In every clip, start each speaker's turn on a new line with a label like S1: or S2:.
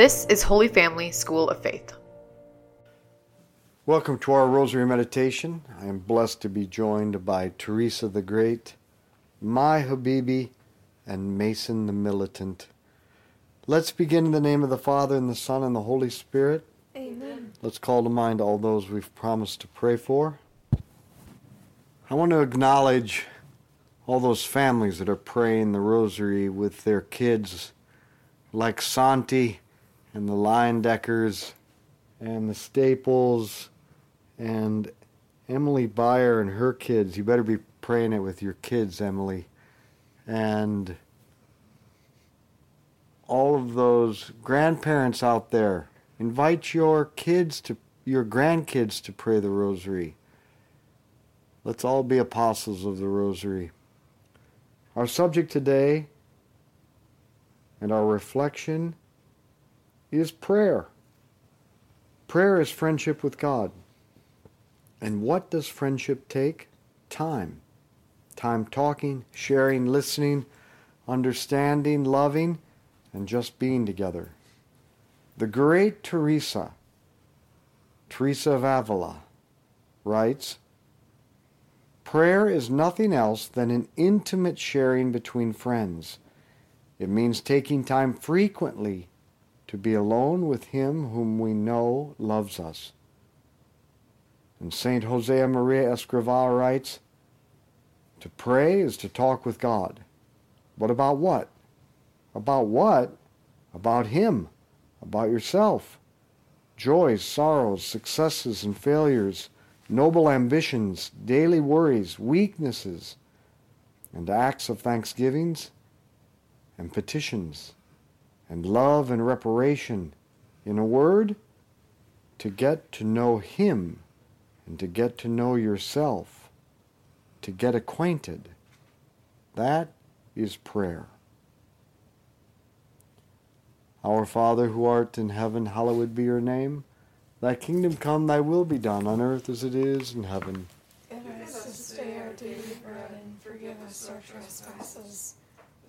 S1: This is Holy Family School of Faith.
S2: Welcome to our Rosary Meditation. I am blessed to be joined by Teresa the Great, my Habibi, and Mason the Militant. Let's begin in the name of the Father, and the Son, and the Holy Spirit.
S3: Amen.
S2: Let's call to mind all those we've promised to pray for. I want to acknowledge all those families that are praying the rosary with their kids, like Santi and the Liondeckers and the Staples and Emily Byer and her kids. You better be praying it with your kids, Emily. And all of those grandparents out there, invite your kids to your grandkids to pray the rosary. Let's all be apostles of the rosary. Our subject today and our reflection is prayer. Prayer is friendship with God. And what does friendship take? Time. Time talking, sharing, listening, understanding, loving, and just being together. The great Teresa, Teresa of Avila, writes Prayer is nothing else than an intimate sharing between friends. It means taking time frequently to be alone with Him whom we know loves us. And St. Josemaría Escrivá writes, To pray is to talk with God. But about what? About what? About Him, about yourself. Joys, sorrows, successes, and failures noble ambitions, daily worries, weaknesses, and acts of thanksgivings and petitions, and love and reparation. In a word, to get to know Him and to get to know yourself, to get acquainted. That is prayer. Our Father who art in heaven, hallowed be your name. Thy kingdom come, thy will be done on earth as it is in heaven.
S3: Give us this day our daily bread, and forgive us our trespasses,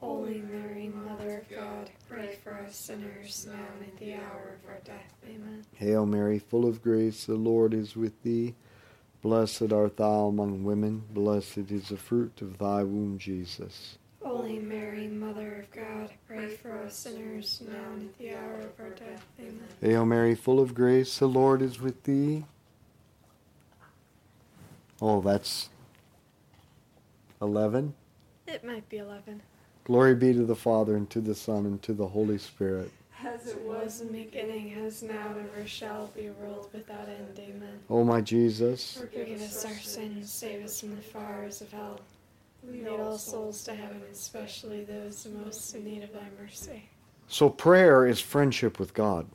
S3: Holy Mary, Mother of God, pray for us sinners now and at the hour of our death. Amen.
S2: Hail Mary, full of grace, the Lord is with thee. Blessed art thou among women, blessed is the fruit of thy womb, Jesus.
S3: Holy Mary, Mother of God, pray for us sinners now and at the hour of our death. Amen.
S2: Hail Mary, full of grace, the Lord is with thee. Oh, that's 11.
S3: It might be 11.
S2: Glory be to the Father, and to the Son, and to the Holy Spirit.
S3: as it was in the beginning, as now, and ever shall be, world without end. Amen.
S2: O my Jesus,
S3: Forgive us our sins, save us from the fires of hell. Lead all souls to heaven, especially those most in need of thy mercy.
S2: So prayer is friendship with God.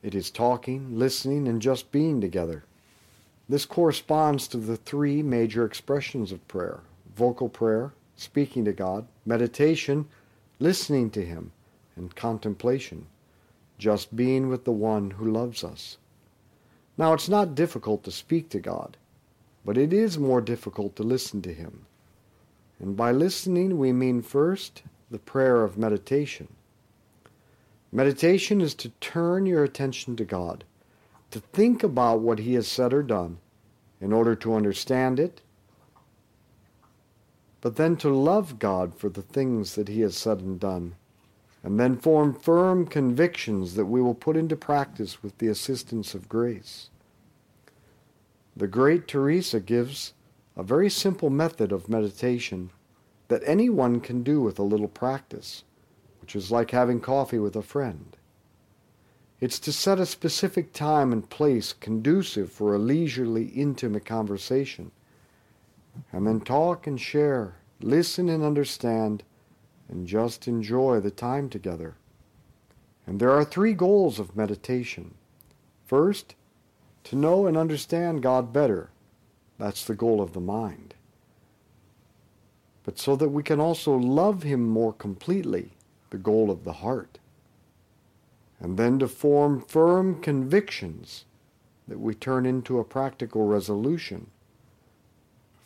S2: It is talking, listening, and just being together. This corresponds to the three major expressions of prayer vocal prayer, speaking to God, meditation, listening to Him, and contemplation, just being with the one who loves us. Now, it's not difficult to speak to God, but it is more difficult to listen to Him. And by listening, we mean first the prayer of meditation. Meditation is to turn your attention to God, to think about what He has said or done in order to understand it, but then to love God for the things that He has said and done, and then form firm convictions that we will put into practice with the assistance of grace. The great Teresa gives a very simple method of meditation that anyone can do with a little practice which is like having coffee with a friend. It's to set a specific time and place conducive for a leisurely, intimate conversation, and then talk and share, listen and understand, and just enjoy the time together. And there are three goals of meditation. First, to know and understand God better. That's the goal of the mind. But so that we can also love Him more completely the goal of the heart, and then to form firm convictions that we turn into a practical resolution.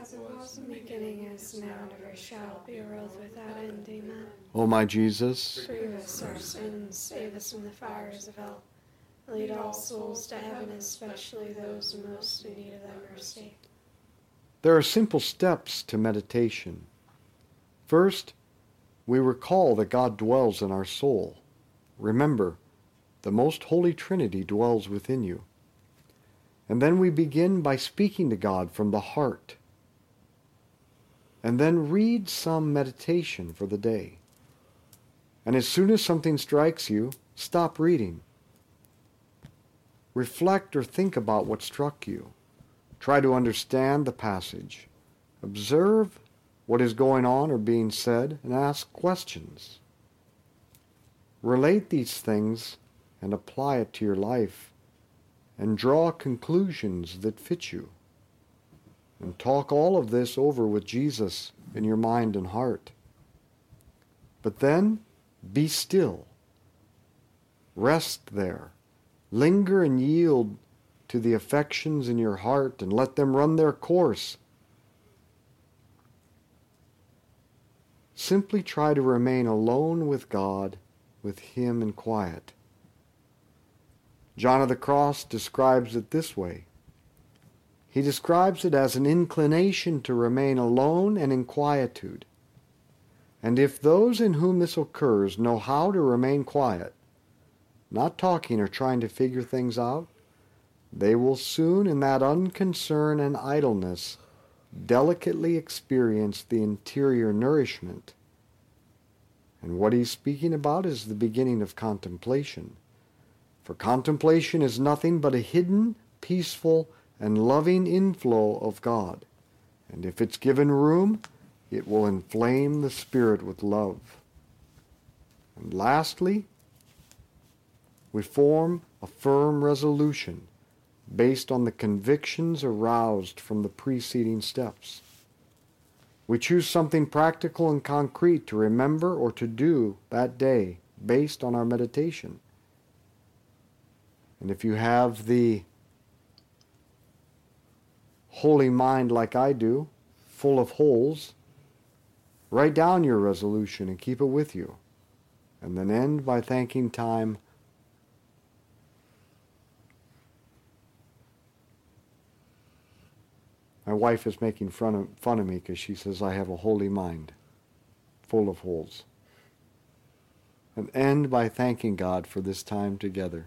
S3: As it was in the beginning, is now, and ever shall be, world without end. Amen.
S2: O my Jesus,
S3: Forgive us our sins, save us from the fires of hell. Lead all souls to heaven, especially those most in need of thy mercy.
S2: there are simple steps to meditation. First, we recall that God dwells in our soul. Remember, the most holy Trinity dwells within you. And then we begin by speaking to God from the heart. And then read some meditation for the day. And as soon as something strikes you, stop reading. Reflect or think about what struck you. Try to understand the passage. Observe what is going on or being said and ask questions. Relate these things and apply it to your life and draw conclusions that fit you. And talk all of this over with Jesus in your mind and heart. But then be still. Rest there. Linger and yield to the affections in your heart and let them run their course. Simply try to remain alone with God, with Him in quiet. John of the Cross describes it this way. He describes it as an inclination to remain alone and in quietude. And if those in whom this occurs know how to remain quiet, not talking or trying to figure things out, they will soon, in that unconcern and idleness, delicately experience the interior nourishment. And what he's speaking about is the beginning of contemplation. For contemplation is nothing but a hidden, peaceful, and loving inflow of God. And if it's given room, it will inflame the spirit with love. And lastly, we form a firm resolution based on the convictions aroused from the preceding steps. We choose something practical and concrete to remember or to do that day based on our meditation. And if you have the holy mind like I do, full of holes, write down your resolution and keep it with you. And then end by thanking time My wife is making fun of, fun of me because she says I have a holy mind full of holes. And end by thanking God for this time together.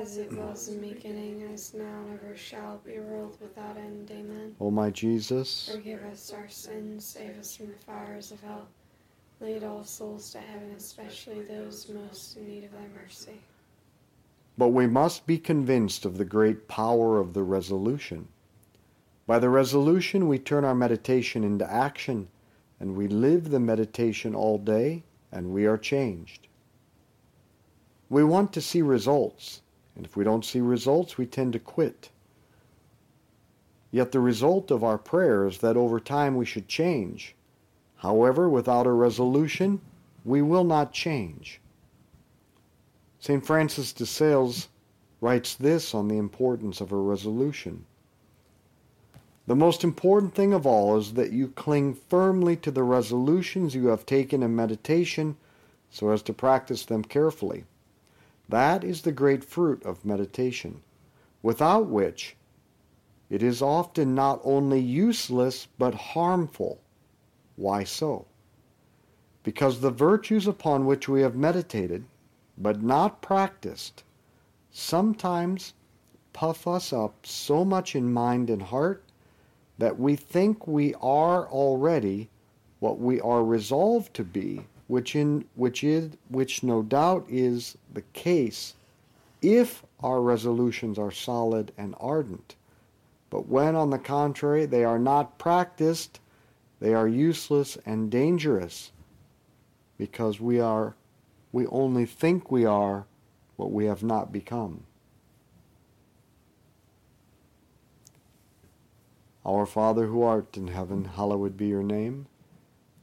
S3: As it was in the beginning, as now, and ever shall be, world without end. Amen.
S2: O my Jesus,
S3: Forgive us our sins, save us from the fires of hell. Lead all souls to heaven, especially those most in need of thy mercy.
S2: but we must be convinced of the great power of the resolution. By the resolution, we turn our meditation into action, and we live the meditation all day, and we are changed. We want to see results, and if we don't see results, we tend to quit. Yet the result of our prayer is that over time we should change. However, without a resolution, we will not change. St. Francis de Sales writes this on the importance of a resolution. The most important thing of all is that you cling firmly to the resolutions you have taken in meditation so as to practice them carefully. That is the great fruit of meditation, without which it is often not only useless but harmful. Why so? Because the virtues upon which we have meditated, but not practiced, sometimes puff us up so much in mind and heart that we think we are already what we are resolved to be, which in which is which no doubt is the case if our resolutions are solid and ardent. But when on the contrary they are not practiced, they are useless and dangerous because we are we only think we are what we have not become. Our Father who art in heaven, hallowed be your name.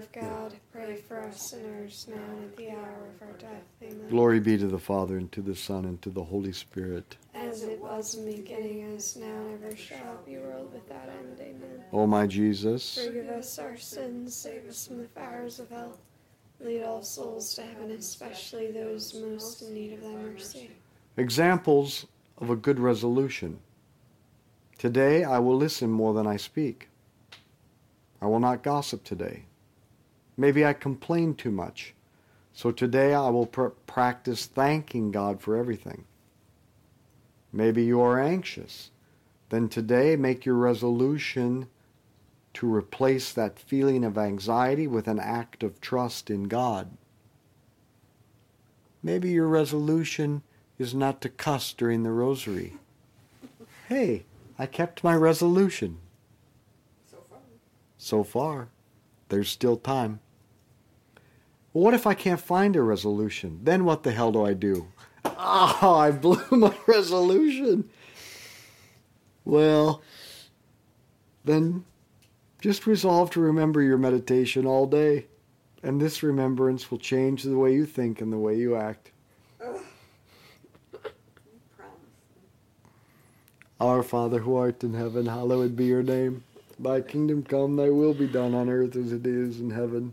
S3: of God, pray for us sinners, now and at the hour of our death. Amen.
S2: Glory be to the Father, and to the Son, and to the Holy Spirit.
S3: As it was in the beginning, as now, and ever shall be, world without end. Amen.
S2: O my Jesus,
S3: Forgive us our sins, save us from the fires of hell. Lead all souls to heaven, especially those most in need of thy mercy.
S2: Examples of a good resolution. Today I will listen more than I speak. I will not gossip today. Maybe I complain too much. So today I will pr- practice thanking God for everything. Maybe you are anxious. Then today make your resolution to replace that feeling of anxiety with an act of trust in God. Maybe your resolution is not to cuss during the rosary. Hey, I kept my resolution.
S3: So far.
S2: So far, there's still time. Well, what if I can't find a resolution? Then what the hell do I do? Oh, I blew my resolution. Well, then just resolve to remember your meditation all day, and this remembrance will change the way you think and the way you act. Our Father who art in heaven, hallowed be your name. Thy kingdom come, thy will be done on earth as it is in heaven.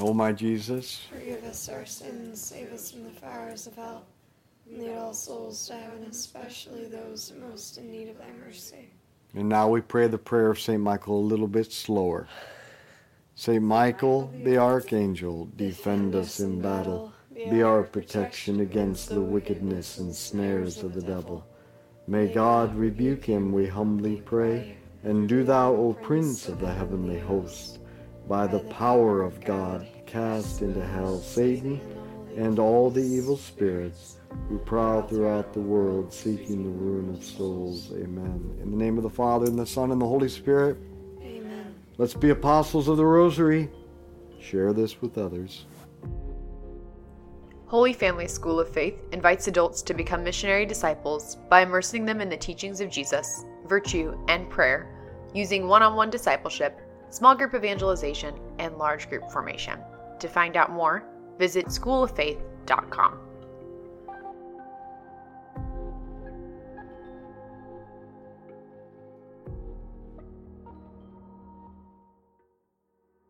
S2: O my Jesus,
S3: Forgive us our sins, save us from the fires of hell, and lead all souls to heaven, especially those most in need of thy mercy.
S2: and now we pray the prayer of St. Michael a little bit slower. St. Michael, the archangel, defend us in battle. Be our protection against the wickedness and snares of the devil. May God rebuke him, we humbly pray. And do thou, O Prince of the heavenly host, by the power of God, cast into hell Satan and all the evil spirits who prowl throughout the world seeking the ruin of souls. Amen. In the name of the Father, and the Son, and the Holy Spirit,
S3: Amen.
S2: let's be apostles of the Rosary. Share this with others.
S1: Holy Family School of Faith invites adults to become missionary disciples by immersing them in the teachings of Jesus, virtue, and prayer, using one on one discipleship, small group evangelization, and large group formation. To find out more, visit schooloffaith.com.